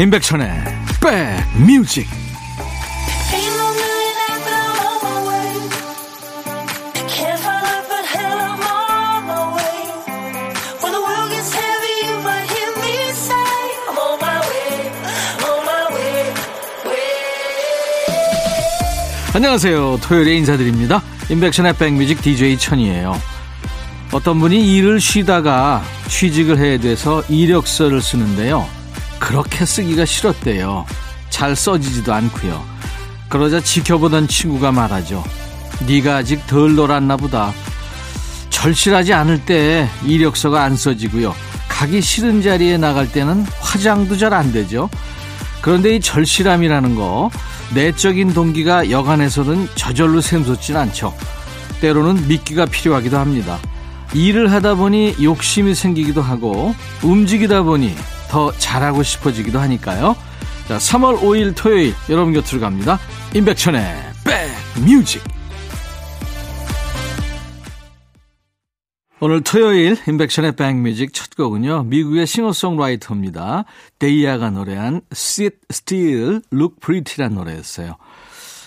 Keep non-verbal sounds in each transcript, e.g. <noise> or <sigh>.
임백천의 백뮤직. 안녕하세요. 토요일에 인사드립니다. 임백천의 백뮤직 DJ 천이에요. 어떤 분이 일을 쉬다가 취직을 해야 돼서 이력서를 쓰는데요 그렇게 쓰기가 싫었대요. 잘 써지지도 않고요. 그러자 지켜보던 친구가 말하죠. 네가 아직 덜 놀았나 보다. 절실하지 않을 때 이력서가 안 써지고요. 가기 싫은 자리에 나갈 때는 화장도 잘 안 되죠. 그런데 이 절실함이라는 거 내적인 동기가 여간에서는 저절로 샘솟진 않죠. 때로는 미끼가 필요하기도 합니다. 일을 하다 보니 욕심이 생기기도 하고 움직이다 보니 더 잘하고 싶어지기도 하니까요. 자, 3월 5일 토요일 여러분 곁으로 갑니다. 임백천의 백뮤직. 오늘 토요일 임백천의 백뮤직 첫 곡은요. 미국의 싱어송라이터입니다. 데이아가 노래한 Sit Still Look Pretty란 노래였어요.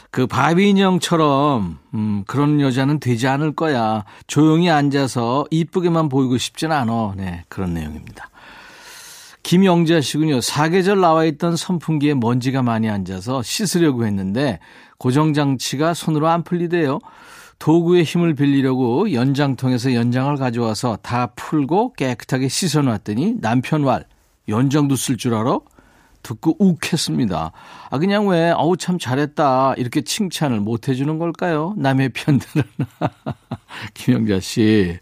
그 바비 인형처럼 음, 그런 여자는 되지 않을 거야. 조용히 앉아서 이쁘게만 보이고 싶진 않아. 네, 그런 내용입니다. 김영자 씨군요. 사계절 나와 있던 선풍기에 먼지가 많이 앉아서 씻으려고 했는데 고정장치가 손으로 안 풀리대요. 도구의 힘을 빌리려고 연장통에서 연장을 가져와서 다 풀고 깨끗하게 씻어놨더니 남편 말 연장도 쓸 줄 알아? 듣고 욱했습니다. 아 그냥 왜 어우 참 잘했다 이렇게 칭찬을 못 해주는 걸까요? 남의 편들은 <laughs> 김영자 씨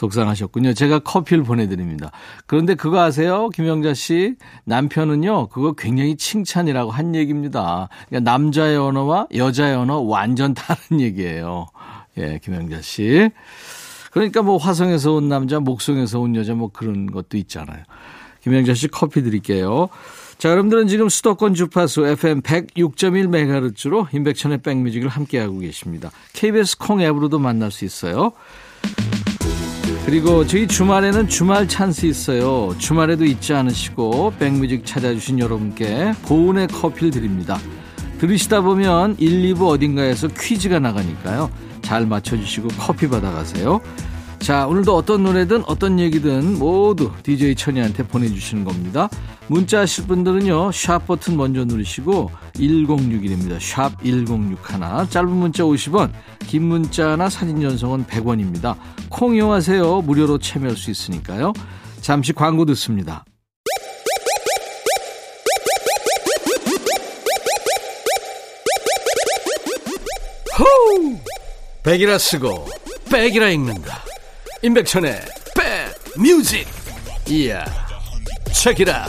속상하셨군요. 제가 커피를 보내드립니다. 그런데 그거 아세요? 김영자 씨. 남편은요, 그거 굉장히 칭찬이라고 한 얘기입니다. 그러니까 남자의 언어와 여자의 언어 완전 다른 <laughs> 얘기예요. 예, 김영자 씨. 그러니까 뭐 화성에서 온 남자, 목성에서 온 여자 뭐 그런 것도 있잖아요. 김영자 씨 커피 드릴게요. 자, 여러분들은 지금 수도권 주파수 FM 106.1MHz로 인백천의 백뮤직을 함께하고 계십니다. KBS 콩 앱으로도 만날 수 있어요. 그리고 저희 주말에는 주말 찬스 있어요. 주말에도 잊지 않으시고 백뮤직 찾아주신 여러분께 보온의 커피를 드립니다. 들으시다 보면 1, 2부 어딘가에서 퀴즈가 나가니까요. 잘 맞춰주시고 커피 받아가세요. 자, 오늘도 어떤 노래든 어떤 얘기든 모두 DJ 천이한테 보내주시는 겁니다. 문자 하실 분들은요, 샵 버튼 먼저 누르시고 1061입니다. 샵 1061. 짧은 문자 50원, 긴 문자나 사진 전송은 100원입니다. 콩 이용하세요. 무료로 참여할 수 있으니까요. 잠시 광고 듣습니다. 호우! 백이라 쓰고 백이라 읽는다. 임백천의 백뮤직 이야 책이라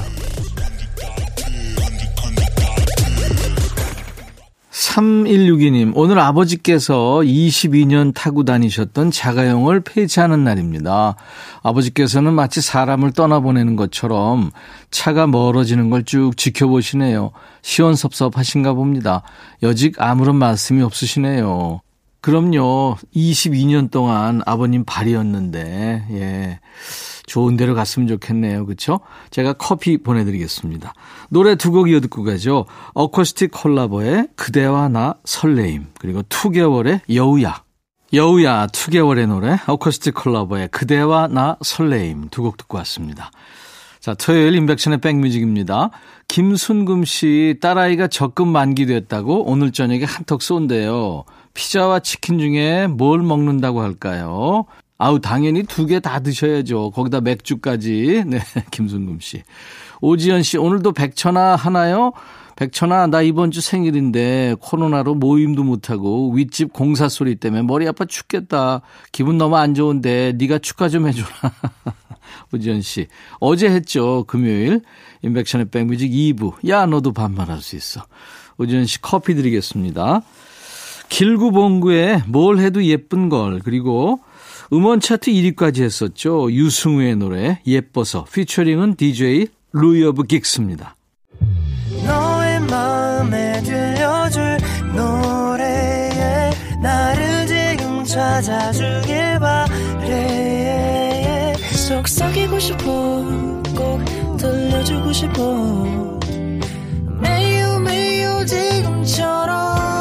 3162님 오늘 아버지께서 22년 타고 다니셨던 자가용을 폐차하는 날입니다. 아버지께서는 마치 사람을 떠나보내는 것처럼 차가 멀어지는 걸 쭉 지켜보시네요. 시원섭섭하신가 봅니다. 여직 아무런 말씀이 없으시네요. 그럼요. 22년 동안 아버님 발이었는데, 예. 좋은 데로 갔으면 좋겠네요. 그쵸? 제가 커피 보내드리겠습니다. 노래 두 곡 이어 듣고 가죠. 어쿠스틱 콜라보의 그대와 나 설레임, 그리고 2개월의 여우야. 여우야 2개월의 노래, 어쿠스틱 콜라보의 그대와 나 설레임 두 곡 듣고 왔습니다. 자, 토요일 인백션의 백뮤직입니다. 김순금 씨 딸아이가 적금 만기됐다고 오늘 저녁에 한턱 쏜대요. 피자와 치킨 중에 뭘 먹는다고 할까요? 아우, 당연히 두 개 다 드셔야죠. 거기다 맥주까지. <laughs> 네, 김순금 씨. 오지연 씨, 오늘도 백천아 하나요? 백천아, 나 이번 주 생일인데 코로나로 모임도 못하고 윗집 공사 소리 때문에 머리 아파 죽겠다. 기분 너무 안 좋은데 네가 축하 좀 해줘라. <laughs> 오지연 씨. 어제 했죠. 금요일. 인백션의 백뮤직 2부. 야, 너도 반말할 수 있어. 오지연 씨 커피 드리겠습니다. 길구봉구에 뭘 해도 예쁜 걸 그리고 음원 차트 1위까지 했었죠. 유승우의 노래 예뻐서 featuring은 DJ 루이 of 긱스입니다. 속삭이고 싶어 꼭 들려주고 싶어 매우 매우 지금처럼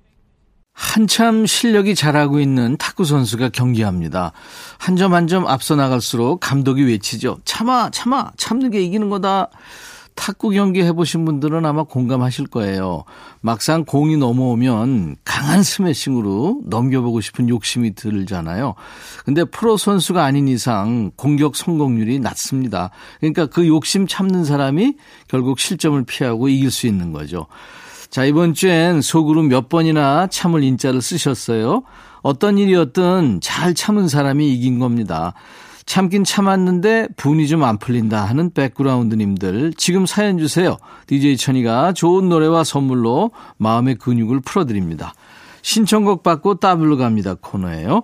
한참 실력이 잘하고 있는 탁구 선수가 경기합니다. 한 점 한 점 앞서 나갈수록 감독이 외치죠. 참아, 참아, 참는 게 이기는 거다. 탁구 경기 해보신 분들은 아마 공감하실 거예요. 막상 공이 넘어오면 강한 스매싱으로 넘겨보고 싶은 욕심이 들잖아요. 근데 프로 선수가 아닌 이상 공격 성공률이 낮습니다. 그러니까 그 욕심 참는 사람이 결국 실점을 피하고 이길 수 있는 거죠. 자, 이번 주엔 속으로 몇 번이나 참을 인자를 쓰셨어요. 어떤 일이었든 잘 참은 사람이 이긴 겁니다. 참긴 참았는데 분이 좀 안 풀린다 하는 백그라운드님들 지금 사연 주세요. DJ 천이가 좋은 노래와 선물로 마음의 근육을 풀어드립니다. 신청곡 받고 따블로 갑니다 코너예요.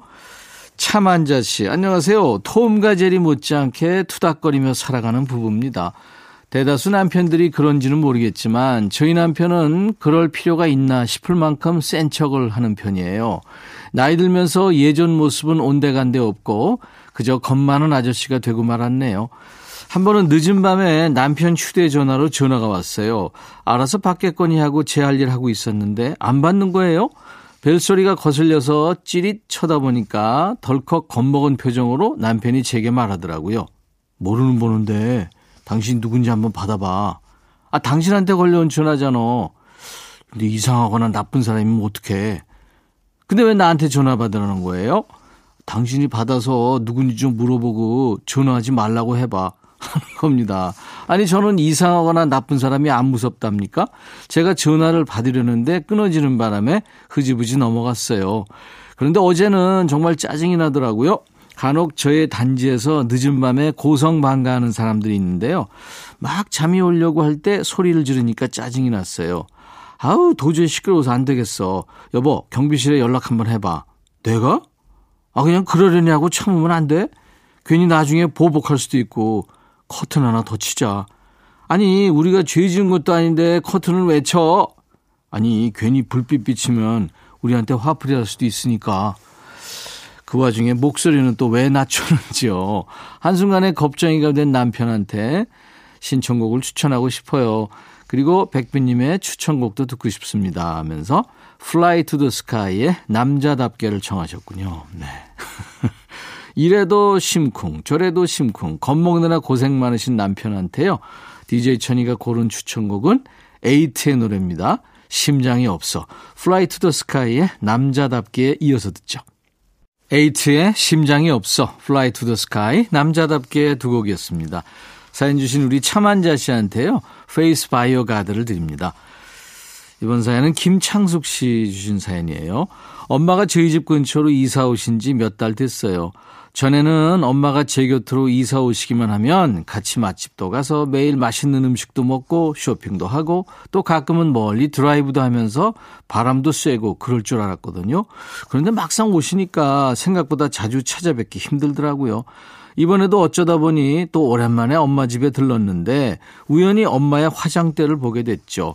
참한자 씨 안녕하세요. 톰과 제리 못지않게 투닥거리며 살아가는 부부입니다. 대다수 남편들이 그런지는 모르겠지만 저희 남편은 그럴 필요가 있나 싶을 만큼 센 척을 하는 편이에요. 나이 들면서 예전 모습은 온데간데 없고 그저 겁 많은 아저씨가 되고 말았네요. 한 번은 늦은 밤에 남편 휴대전화로 전화가 왔어요. 알아서 받겠거니 하고 제 할 일 하고 있었는데 안 받는 거예요? 벨소리가 거슬려서 찌릿 쳐다보니까 덜컥 겁먹은 표정으로 남편이 제게 말하더라고요. 모르는 번호인데 당신 누군지 한번 받아봐. 아, 당신한테 걸려온 전화잖아. 근데 이상하거나 나쁜 사람이면 어떡해. 근데 왜 나한테 전화 받으라는 거예요? 당신이 받아서 누군지 좀 물어보고 전화하지 말라고 해봐. <laughs> 하는 겁니다. 아니, 저는 이상하거나 나쁜 사람이 안 무섭답니까? 제가 전화를 받으려는데 끊어지는 바람에 흐지부지 넘어갔어요. 그런데 어제는 정말 짜증이 나더라고요. 간혹 저의 단지에서 늦은 밤에 고성 방가하는 사람들이 있는데요. 막 잠이 오려고 할 때 소리를 지르니까 짜증이 났어요. 아우 도저히 시끄러워서 안 되겠어. 여보 경비실에 연락 한번 해봐. 내가? 아 그냥 그러려냐고 참으면 안 돼? 괜히 나중에 보복할 수도 있고 커튼 하나 더 치자. 아니 우리가 죄 지은 것도 아닌데 커튼을 왜 쳐? 아니 괜히 불빛 비치면 우리한테 화풀이 할 수도 있으니까 그 와중에 목소리는 또 왜 낮추는지요. 한순간에 겁쟁이가 된 남편한테 신청곡을 추천하고 싶어요. 그리고 백빈님의 추천곡도 듣고 싶습니다 하면서 Fly to the Sky의 남자답게를 청하셨군요. 네. <laughs> 이래도 심쿵, 저래도 심쿵, 겁먹느라 고생 많으신 남편한테요. DJ 천이가 고른 추천곡은 에이트의 노래입니다. 심장이 없어. Fly to the Sky의 남자답게 이어서 듣죠. 에이트의 심장이 없어 Fly to the Sky 남자답게 두 곡이었습니다. 사연 주신 우리 차만자 씨한테요. 페이스 바이오 가드를 드립니다. 이번 사연은 김창숙 씨 주신 사연이에요. 엄마가 저희 집 근처로 이사 오신 지 몇 달 됐어요. 전에는 엄마가 제 곁으로 이사 오시기만 하면 같이 맛집도 가서 매일 맛있는 음식도 먹고 쇼핑도 하고 또 가끔은 멀리 드라이브도 하면서 바람도 쐬고 그럴 줄 알았거든요. 그런데 막상 오시니까 생각보다 자주 찾아뵙기 힘들더라고요. 이번에도 어쩌다 보니 또 오랜만에 엄마 집에 들렀는데 우연히 엄마의 화장대를 보게 됐죠.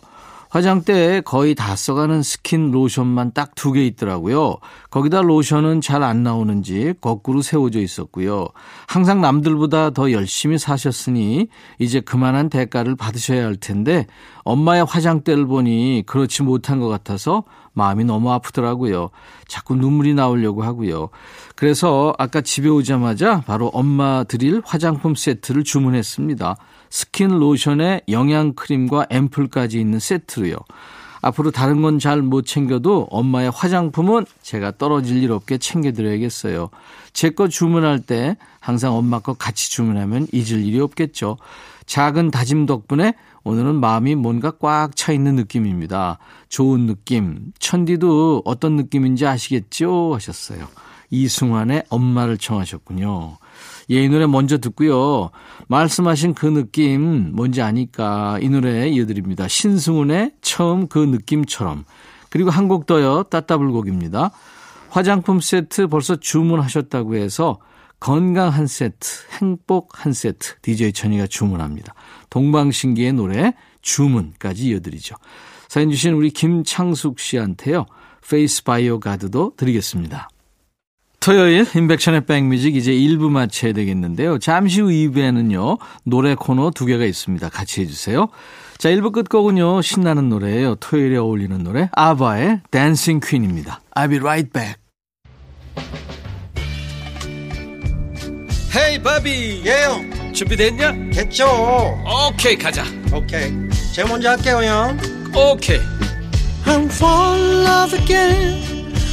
화장대에 거의 다 써가는 스킨 로션만 딱 두 개 있더라고요. 거기다 로션은 잘 안 나오는지 거꾸로 세워져 있었고요. 항상 남들보다 더 열심히 사셨으니 이제 그만한 대가를 받으셔야 할 텐데 엄마의 화장대를 보니 그렇지 못한 것 같아서 마음이 너무 아프더라고요. 자꾸 눈물이 나오려고 하고요. 그래서 아까 집에 오자마자 바로 엄마 드릴 화장품 세트를 주문했습니다. 스킨 로션에 영양 크림과 앰플까지 있는 세트로요. 앞으로 다른 건 잘 못 챙겨도 엄마의 화장품은 제가 떨어질 일 없게 챙겨드려야겠어요. 제 거 주문할 때 항상 엄마 거 같이 주문하면 잊을 일이 없겠죠. 작은 다짐 덕분에 오늘은 마음이 뭔가 꽉 차 있는 느낌입니다. 좋은 느낌. 천디도 어떤 느낌인지 아시겠죠? 하셨어요. 이승환의 엄마를 청하셨군요. 예, 이 노래 먼저 듣고요. 말씀하신 그 느낌 뭔지 아니까 이 노래 이어드립니다. 신승훈의 처음 그 느낌처럼. 그리고 한 곡 더요. 따따블곡입니다. 화장품 세트 벌써 주문하셨다고 해서 건강 한 세트, 행복 한 세트 DJ 천이가 주문합니다. 동방신기의 노래 주문까지 이어드리죠. 사연 주신 우리 김창숙 씨한테요. 페이스 바이오 가드도 드리겠습니다. 토요일 임백천의 백뮤직 이제 1부 마쳐야 되겠는데요. 잠시 후 2부에는요. 노래 코너 두 개가 있습니다. 같이 해주세요. 자 1부 끝곡은요. 신나는 노래예요. 토요일에 어울리는 노래 아바의 Dancing Queen입니다. I'll be right back. 헤이 바비 예영 준비됐냐? 됐죠 오케이 가자 오케이 제가 먼저 할게요 형 오케이 I'm fall in love again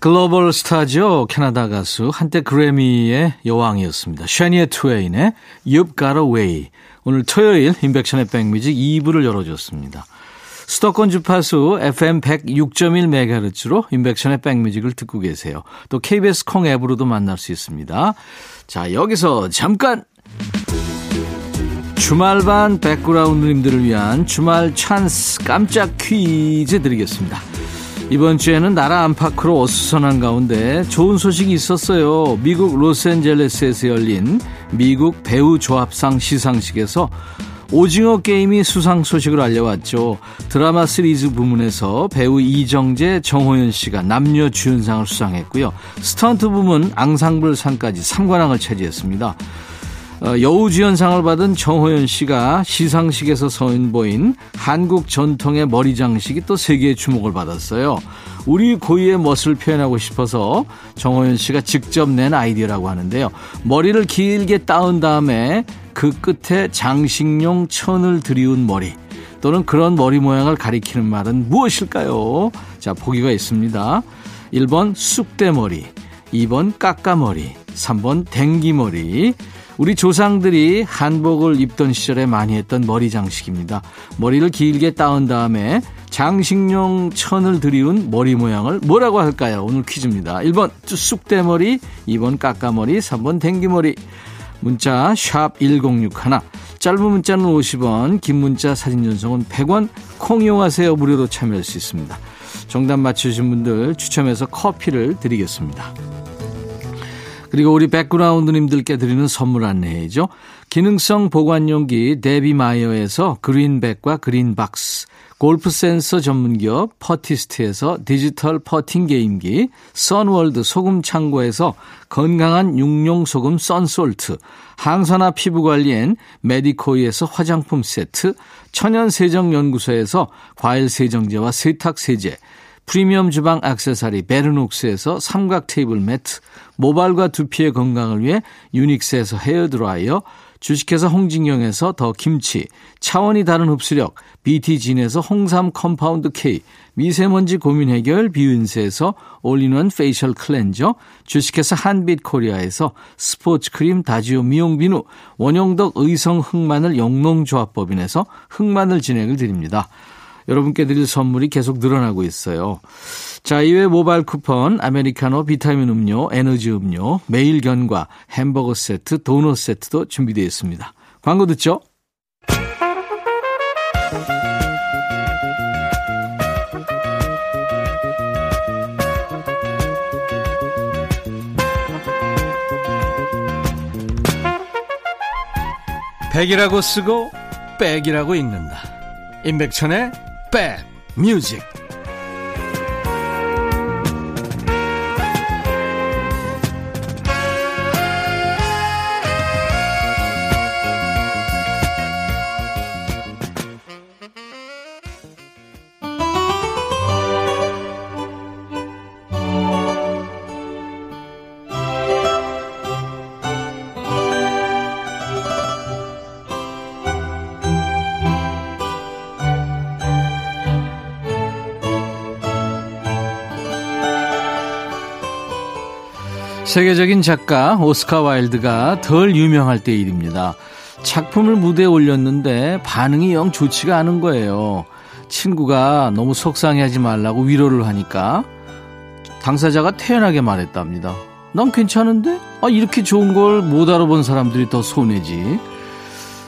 글로벌 스타죠. 캐나다 가수. 한때 그래미의 여왕이었습니다. 샤니의 트웨인의 You've Got a Way. 오늘 토요일 인백션의 백뮤직 2부를 열어줬습니다. 수도권 주파수 FM 106.1MHz로 인백션의 백뮤직을 듣고 계세요. 또 KBS 콩 앱으로도 만날 수 있습니다. 자, 여기서 잠깐! 주말반 백그라운드님들을 위한 주말 찬스 깜짝 퀴즈 드리겠습니다. 이번 주에는 나라 안팎으로 어수선한 가운데 좋은 소식이 있었어요. 미국 로스앤젤레스에서 열린 미국 배우 조합상 시상식에서 오징어 게임이 수상 소식을 알려왔죠. 드라마 시리즈 부문에서 배우 이정재, 정호연 씨가 남녀 주연상을 수상했고요. 스턴트 부문 앙상블 상까지 3관왕을 차지했습니다. 어, 여우주연상을 받은 정호연 씨가 시상식에서 선보인 한국 전통의 머리 장식이 또 세계의 주목을 받았어요. 우리 고유의 멋을 표현하고 싶어서 정호연 씨가 직접 낸 아이디어라고 하는데요. 머리를 길게 따은 다음에 그 끝에 장식용 천을 들이운 머리 또는 그런 머리 모양을 가리키는 말은 무엇일까요? 자, 보기가 있습니다. 1번 쑥대머리, 2번 까까머리, 3번 댕기머리, 우리 조상들이 한복을 입던 시절에 많이 했던 머리 장식입니다. 머리를 길게 따은 다음에 장식용 천을 들이운 머리 모양을 뭐라고 할까요? 오늘 퀴즈입니다. 1번 쑥대머리, 2번 까까머리, 3번 댕기머리. 문자 1061, 짧은 문자는 50원, 긴 문자 사진 전송은 100원, 콩 이용하세요. 무료로 참여할 수 있습니다. 정답 맞추신 분들 추첨해서 커피를 드리겠습니다. 그리고 우리 백그라운드님들께 드리는 선물 안내이죠. 기능성 보관용기 데비마이어에서 그린백과 그린박스, 골프 센서 전문기업 퍼티스트에서 디지털 퍼팅 게임기, 선월드 소금 창고에서 건강한 용융 소금 썬솔트, 항산화 피부 관리엔 메디코이에서 화장품 세트, 천연 세정 연구소에서 과일 세정제와 세탁 세제, 프리미엄 주방 액세서리 베르녹스에서 삼각 테이블 매트, 모발과 두피의 건강을 위해 유닉스에서 헤어드라이어, 주식회사 홍진경에서 더 김치, 차원이 다른 흡수력, BT진에서 홍삼 compound K, 미세먼지 고민 해결 비윤세에서 all-in-one facial 클렌저, 주식회사 한빛 코리아에서 스포츠 크림 다지오 미용 비누, 원용덕 의성 흑마늘 영농조합법인에서 흑마늘 진액을 드립니다. 여러분께 드릴 선물이 계속 늘어나고 있어요. 자, 이외 모바일 쿠폰, 아메리카노, 비타민 음료, 에너지 음료, 매일 견과, 햄버거 세트, 도넛 세트도 준비되어 있습니다. 광고 듣죠? 백이라고 쓰고 백이라고 읽는다. 임백천의 백뮤 세계적인 작가 오스카 와일드가 덜 유명할 때 일입니다. 작품을 무대에 올렸는데 반응이 영 좋지가 않은 거예요. 친구가 너무 속상해하지 말라고 위로를 하니까 당사자가 태연하게 말했답니다. 난 괜찮은데? 아, 이렇게 좋은 걸 못 알아본 사람들이 더 손해지.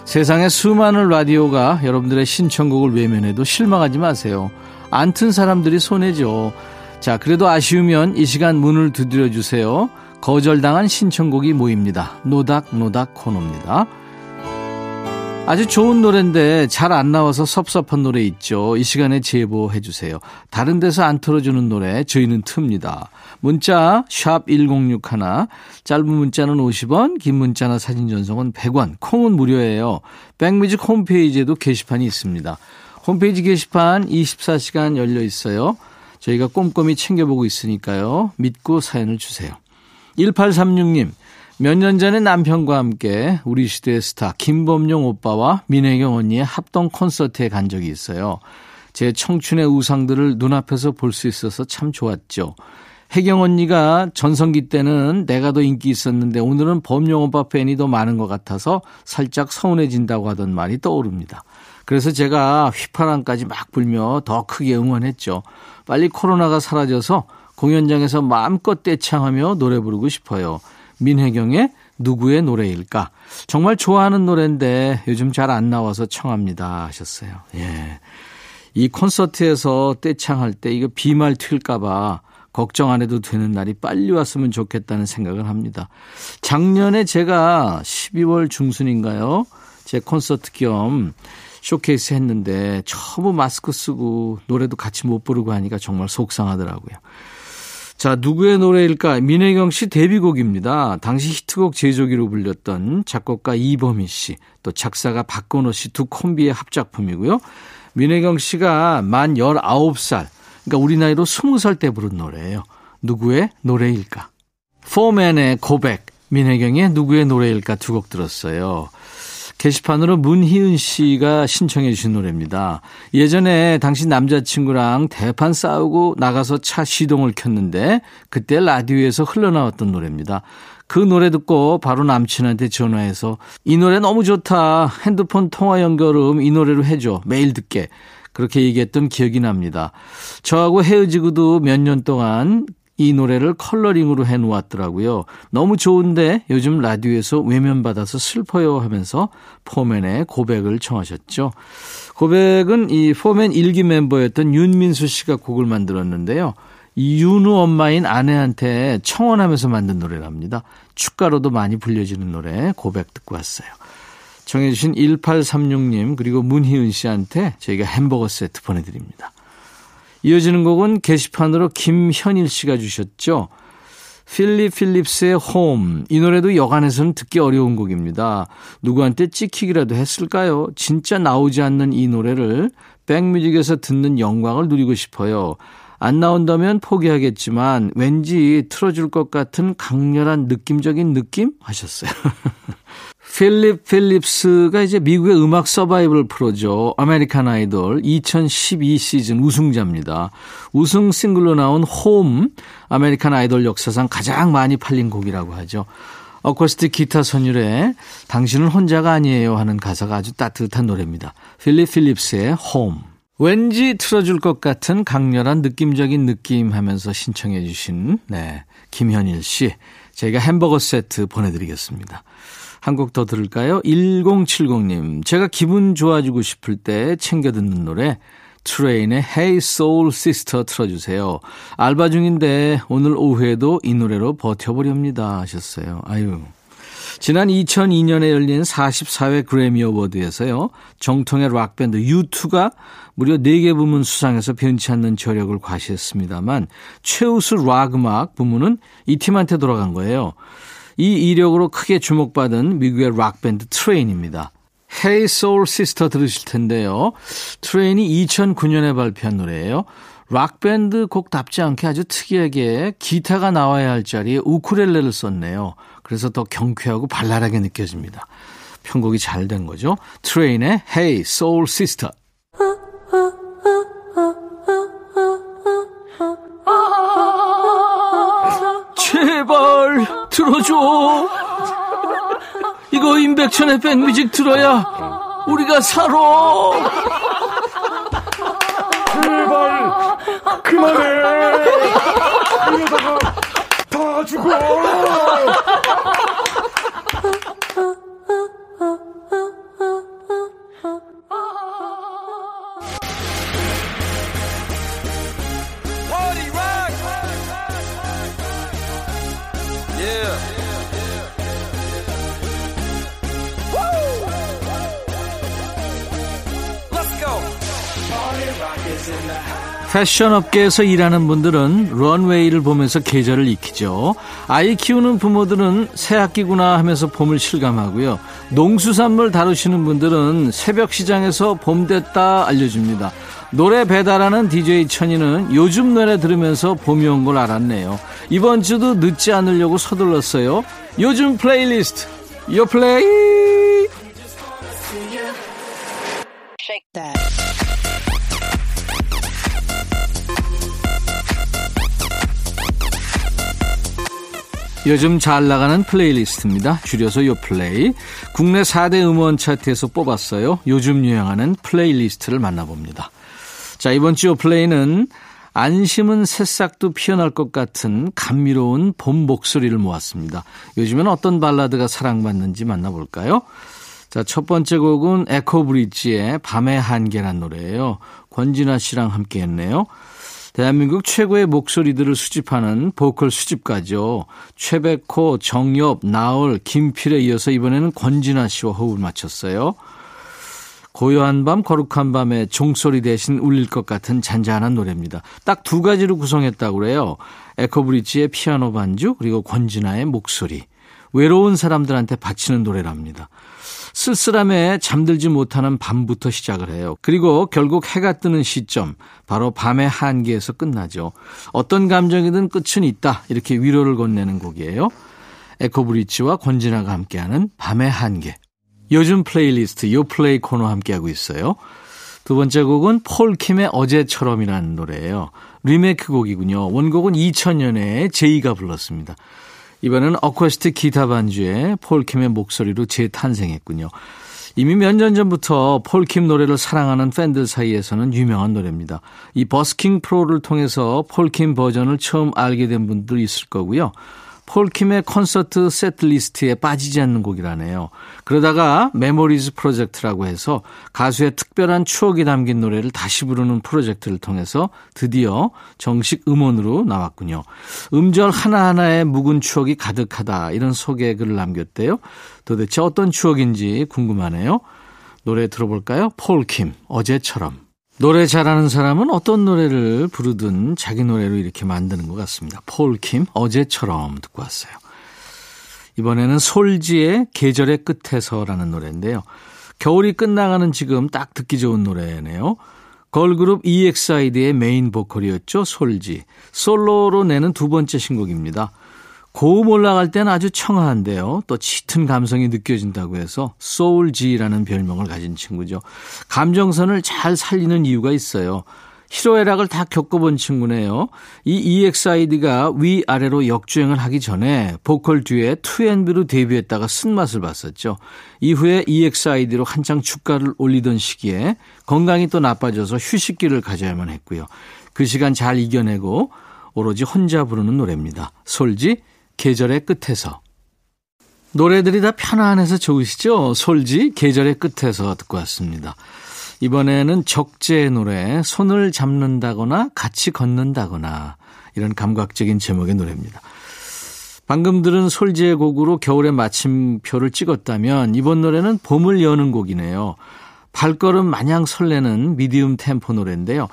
세상에 수많은 라디오가 여러분들의 신청곡을 외면해도 실망하지 마세요. 안 튼 사람들이 손해죠. 자, 그래도 아쉬우면 이 시간 문을 두드려 주세요. 거절당한 신청곡이 모입니다. 노닥노닥 코너입니다. 아주 좋은 노래인데 잘 안 나와서 섭섭한 노래 있죠. 이 시간에 제보해 주세요. 다른 데서 안 틀어주는 노래 저희는 틉니다. 문자 1061, 짧은 문자는 50원, 긴 문자나 사진 전송은 100원, 콩은 무료예요. 백뮤직 홈페이지에도 게시판이 있습니다. 홈페이지 게시판 24시간 열려 있어요. 저희가 꼼꼼히 챙겨보고 있으니까요. 믿고 사연을 주세요. 1836님, 몇 년 전에 남편과 함께 우리 시대의 스타 김범용 오빠와 민혜경 언니의 합동 콘서트에 간 적이 있어요. 제 청춘의 우상들을 눈앞에서 볼 수 있어서 참 좋았죠. 혜경 언니가 전성기 때는 내가 더 인기 있었는데 오늘은 범용 오빠 팬이 더 많은 것 같아서 살짝 서운해진다고 하던 말이 떠오릅니다. 그래서 제가 휘파람까지 막 불며 더 크게 응원했죠. 빨리 코로나가 사라져서 공연장에서 마음껏 떼창하며 노래 부르고 싶어요. 민혜경의 누구의 노래일까? 정말 좋아하는 노래인데 요즘 잘 안 나와서 청합니다 하셨어요. 예. 이 콘서트에서 떼창할 때 이거 비말 튈까봐 걱정 안 해도 되는 날이 빨리 왔으면 좋겠다는 생각을 합니다. 작년에 제가 12월 중순인가요? 제 콘서트 겸 쇼케이스 했는데 처음 마스크 쓰고 노래도 같이 못 부르고 하니까 정말 속상하더라고요. 자, 누구의 노래일까? 민혜경 씨 데뷔곡입니다. 당시 히트곡 제조기로 불렸던 작곡가 이범희 씨, 또 작사가 박건호 씨 두 콤비의 합작품이고요. 민혜경 씨가 만 19살, 그러니까 우리 나이로 20살 때 부른 노래예요. 누구의 노래일까? 포맨의 고백, 민혜경의 누구의 노래일까 두 곡 들었어요. 게시판으로 문희은 씨가 신청해 주신 노래입니다. 예전에 당신 남자친구랑 대판 싸우고 나가서 차 시동을 켰는데 그때 라디오에서 흘러나왔던 노래입니다. 그 노래 듣고 바로 남친한테 전화해서 이 노래 너무 좋다. 핸드폰 통화 연결음 이 노래로 해줘. 매일 듣게. 그렇게 얘기했던 기억이 납니다. 저하고 헤어지고도 몇 년 동안 이 노래를 컬러링으로 해 놓았더라고요. 너무 좋은데 요즘 라디오에서 외면받아서 슬퍼요 하면서 포맨의 고백을 청하셨죠. 고백은 이 포맨 일기 멤버였던 윤민수 씨가 곡을 만들었는데요. 이 윤우 엄마인 아내한테 청혼하면서 만든 노래랍니다. 축가로도 많이 불려지는 노래 고백 듣고 왔어요. 정해주신 1836님 그리고 문희은 씨한테 저희가 햄버거 세트 보내드립니다. 이어지는 곡은 게시판으로 김현일 씨가 주셨죠. 필립 필립스의 홈. 이 노래도 여간에서는 듣기 어려운 곡입니다. 누구한테 찍히기라도 했을까요? 진짜 나오지 않는 이 노래를 백뮤직에서 듣는 영광을 누리고 싶어요. 안 나온다면 포기하겠지만 왠지 틀어줄 것 같은 강렬한 느낌적인 느낌? 하셨어요. <laughs> 필립 필립스가 이제 미국의 음악 서바이벌 프로죠. 아메리칸 아이돌 2012 시즌 우승자입니다. 우승 싱글로 나온 홈, 아메리칸 아이돌 역사상 가장 많이 팔린 곡이라고 하죠. 어쿠스틱 기타 선율에 당신은 혼자가 아니에요 하는 가사가 아주 따뜻한 노래입니다. 필립 필립스의 홈. 왠지 틀어줄 것 같은 강렬한 느낌적인 느낌 하면서 신청해 주신 네, 김현일 씨. 저희가 햄버거 세트 보내드리겠습니다. 한 곡 더 들을까요? 1070님. 제가 기분 좋아지고 싶을 때 챙겨 듣는 노래 트레인의 Hey Soul Sister 틀어주세요. 알바 중인데 오늘 오후에도 이 노래로 버텨보렵니다 하셨어요. 아유. 지난 2002년에 열린 44회 그래미 어워드에서요. 정통의 락밴드 U2가 무려 4개 부문 수상해서 변치 않는 저력을 과시했습니다만 최우수 락 음악 부문은 이 팀한테 돌아간 거예요. 이 이력으로 크게 주목받은 미국의 락밴드 트레인입니다. Hey Soul Sister 들으실 텐데요. 트레인이 2009년에 발표한 노래예요. 락밴드 곡답지 않게 아주 특이하게 기타가 나와야 할 자리에 우쿨렐레를 썼네요. 그래서 더 경쾌하고 발랄하게 느껴집니다. 편곡이 잘 된 거죠. 트레인의 Hey Soul Sister. 제발 들어줘. 이거 임백천의 백뮤직 들어야 우리가 살아. 제발 그만해. 이러다가 다 죽어. 패션 업계에서 일하는 분들은 런웨이를 보면서 계절을 익히죠. 아이 키우는 부모들은 새 학기구나 하면서 봄을 실감하고요. 농수산물 다루시는 분들은 새벽 시장에서 봄 됐다 알려줍니다. 노래 배달하는 DJ 천이는 요즘 노래 들으면서 봄이 온 걸 알았네요. 이번 주도 늦지 않으려고 서둘렀어요. 요즘 플레이리스트 요 플레이 요즘 잘 나가는 플레이리스트입니다. 줄여서 요플레이. 국내 4대 음원 차트에서 뽑았어요. 요즘 유행하는 플레이리스트를 만나봅니다. 자, 이번 주 요플레이는 안 심은 새싹도 피어날 것 같은 감미로운 봄 목소리를 모았습니다. 요즘엔 어떤 발라드가 사랑받는지 만나볼까요? 자, 첫 번째 곡은 에코브릿지의 밤의 한계란 노래예요. 권진아 씨랑 함께 했네요. 대한민국 최고의 목소리들을 수집하는 보컬 수집가죠. 최백호, 정엽, 나얼, 김필에 이어서 이번에는 권진아 씨와 호흡을 맞췄어요. 고요한 밤, 거룩한 밤에 종소리 대신 울릴 것 같은 잔잔한 노래입니다. 딱 두 가지로 구성했다고 그래요. 에코브리지의 피아노 반주, 그리고 권진아의 목소리. 외로운 사람들한테 바치는 노래랍니다. 쓸쓸함에 잠들지 못하는 밤부터 시작을 해요. 그리고 결국 해가 뜨는 시점, 바로 밤의 한계에서 끝나죠. 어떤 감정이든 끝은 있다. 이렇게 위로를 건네는 곡이에요. 에코브릿지와 권진아가 함께하는 밤의 한계. 요즘 플레이리스트 요플레이 코너 함께하고 있어요. 두 번째 곡은 폴킴의 어제처럼이라는 노래예요. 리메이크 곡이군요. 원곡은 2000년에 제이가 불렀습니다. 이번에는 어쿠스틱 기타 반주에 폴킴의 목소리로 재탄생했군요. 이미 몇 년 전부터 폴킴 노래를 사랑하는 팬들 사이에서는 유명한 노래입니다. 이 버스킹 프로를 통해서 폴킴 버전을 처음 알게 된 분들 있을 거고요. 폴킴의 콘서트 세트리스트에 빠지지 않는 곡이라네요. 그러다가 Memories 프로젝트라고 해서 가수의 특별한 추억이 담긴 노래를 다시 부르는 프로젝트를 통해서 드디어 정식 음원으로 나왔군요. 음절 하나하나에 묵은 추억이 가득하다 이런 소개 글을 남겼대요. 도대체 어떤 추억인지 궁금하네요. 노래 들어볼까요? 폴킴 어제처럼. 노래 잘하는 사람은 어떤 노래를 부르든 자기 노래로 이렇게 만드는 것 같습니다. 폴킴 어제처럼 듣고 왔어요. 이번에는 솔지의 계절의 끝에서라는 노래인데요. 겨울이 끝나가는 지금 딱 듣기 좋은 노래네요. 걸그룹 EXID의 메인 보컬이었죠. 솔지. 솔로로 내는 두 번째 신곡입니다. 고음 올라갈 때는 아주 청아한데요. 또 짙은 감성이 느껴진다고 해서 소울지라는 별명을 가진 친구죠. 감정선을 잘 살리는 이유가 있어요. 희로애락을 다 겪어본 친구네요. 이 EXID가 위아래로 역주행을 하기 전에 보컬 듀에 2NB로 데뷔했다가 쓴맛을 봤었죠. 이후에 EXID로 한창 주가를 올리던 시기에 건강이 또 나빠져서 휴식기를 가져야만 했고요. 그 시간 잘 이겨내고 오로지 혼자 부르는 노래입니다. 솔지 계절의 끝에서. 노래들이 다 편안해서 좋으시죠? 솔지 계절의 끝에서 듣고 왔습니다. 이번에는 적재의 노래 손을 잡는다거나 같이 걷는다거나 이런 감각적인 제목의 노래입니다. 방금 들은 솔지의 곡으로 겨울의 마침표를 찍었다면 이번 노래는 봄을 여는 곡이네요. 발걸음 마냥 설레는 미디움 템포 노래인데요.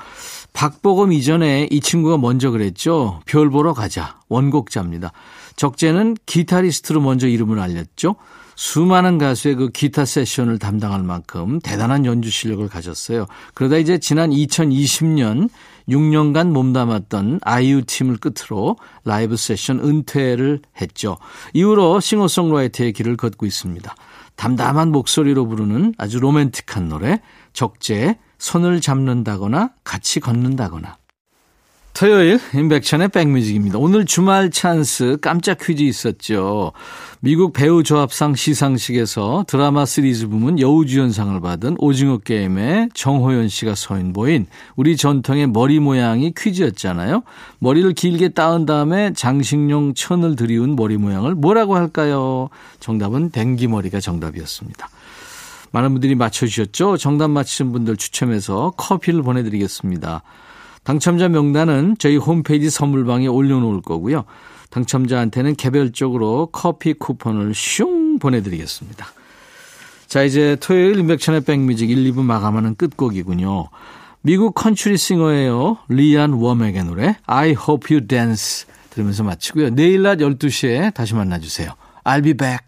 박보검 이전에 이 친구가 먼저 그랬죠. 별 보러 가자. 원곡자입니다. 적재는 기타리스트로 먼저 이름을 알렸죠. 수많은 가수의 그 기타 세션을 담당할 만큼 대단한 연주 실력을 가졌어요. 그러다 이제 지난 2020년 6년간 몸담았던 아이유 팀을 끝으로 라이브 세션 은퇴를 했죠. 이후로 싱어송라이터의 길을 걷고 있습니다. 담담한 목소리로 부르는 아주 로맨틱한 노래 적재 손을 잡는다거나 같이 걷는다거나 토요일 인백천의 백뮤직입니다. 오늘 주말 찬스 깜짝 퀴즈 있었죠. 미국 배우 조합상 시상식에서 드라마 시리즈 부문 여우주연상을 받은 오징어 게임의 정호연 씨가 서인보인 우리 전통의 머리 모양이 퀴즈였잖아요. 머리를 길게 따은 다음에 장식용 천을 들이운 머리 모양을 뭐라고 할까요? 정답은 댕기머리가 정답이었습니다. 많은 분들이 맞춰주셨죠? 정답 맞히신 분들 추첨해서 커피를 보내드리겠습니다. 당첨자 명단은 저희 홈페이지 선물방에 올려놓을 거고요. 당첨자한테는 개별적으로 커피 쿠폰을 슝 보내드리겠습니다. 자, 이제 토요일 인백천의 백뮤직 1, 2부 마감하는 끝곡이군요. 미국 컨츄리 싱어예요. 리안 웜에게 노래 I Hope You Dance 들으면서 마치고요. 내일 낮 12시에 다시 만나주세요. I'll be back.